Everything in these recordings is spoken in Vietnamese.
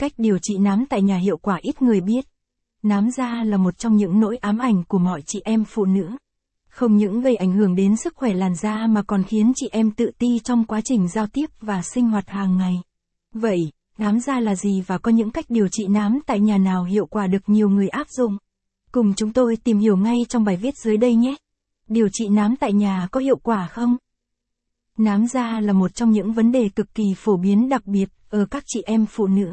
Cách điều trị nám tại nhà hiệu quả ít người biết. Nám da là một trong những nỗi ám ảnh của mọi chị em phụ nữ. Không những gây ảnh hưởng đến sức khỏe làn da mà còn khiến chị em tự ti trong quá trình giao tiếp và sinh hoạt hàng ngày. Vậy, nám da là gì và có những cách điều trị nám tại nhà nào hiệu quả được nhiều người áp dụng? Cùng chúng tôi tìm hiểu ngay trong bài viết dưới đây nhé. Điều trị nám tại nhà có hiệu quả không? Nám da là một trong những vấn đề cực kỳ phổ biến đặc biệt ở các chị em phụ nữ.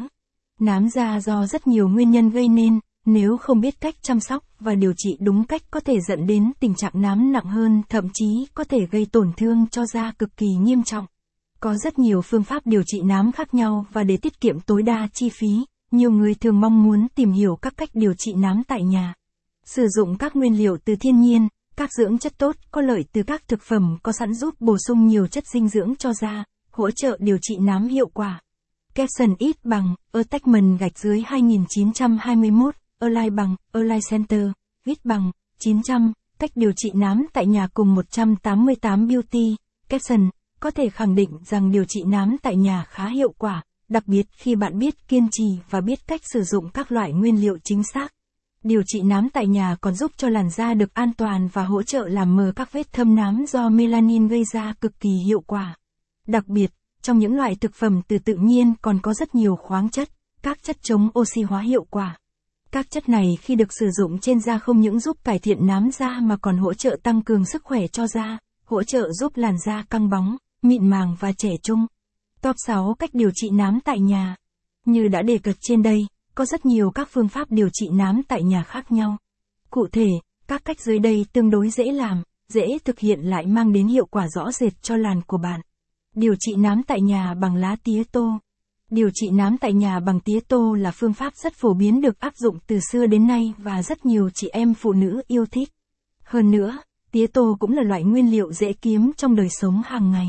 Nám da do rất nhiều nguyên nhân gây nên, nếu không biết cách chăm sóc và điều trị đúng cách có thể dẫn đến tình trạng nám nặng hơn, thậm chí có thể gây tổn thương cho da cực kỳ nghiêm trọng. Có rất nhiều phương pháp điều trị nám khác nhau và để tiết kiệm tối đa chi phí, nhiều người thường mong muốn tìm hiểu các cách điều trị nám tại nhà. Sử dụng các nguyên liệu từ thiên nhiên, các dưỡng chất tốt có lợi từ các thực phẩm có sẵn giúp bổ sung nhiều chất dinh dưỡng cho da, hỗ trợ điều trị nám hiệu quả caption ít bằng, attachment gạch dưới 2921, Align bằng, Align Center, viết bằng, 900, cách điều trị nám tại nhà cùng 188 Beauty, caption, có thể khẳng định rằng điều trị nám tại nhà khá hiệu quả, đặc biệt khi bạn biết kiên trì và biết cách sử dụng các loại nguyên liệu chính xác. Điều trị nám tại nhà còn giúp cho làn da được an toàn và hỗ trợ làm mờ các vết thâm nám do melanin gây ra cực kỳ hiệu quả. Đặc biệt, trong những loại thực phẩm từ tự nhiên còn có rất nhiều khoáng chất, các chất chống oxy hóa hiệu quả. Các chất này khi được sử dụng trên da không những giúp cải thiện nám da mà còn hỗ trợ tăng cường sức khỏe cho da, hỗ trợ giúp làn da căng bóng, mịn màng và trẻ trung. Top 6 cách điều trị nám tại nhà. Như đã đề cập trên đây, có rất nhiều các phương pháp điều trị nám tại nhà khác nhau. Cụ thể, các cách dưới đây tương đối dễ làm, dễ thực hiện lại mang đến hiệu quả rõ rệt cho làn của bạn. Điều trị nám tại nhà bằng lá tía tô. Điều trị nám tại nhà bằng tía tô là phương pháp rất phổ biến được áp dụng từ xưa đến nay và rất nhiều chị em phụ nữ yêu thích. Hơn nữa, tía tô cũng là loại nguyên liệu dễ kiếm trong đời sống hàng ngày.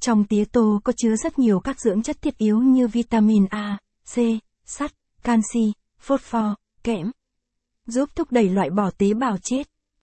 Trong tía tô có chứa rất nhiều các dưỡng chất thiết yếu như vitamin A, C, sắt, canxi, phosphor, kẽm. Giúp thúc đẩy loại bỏ tế bào chết.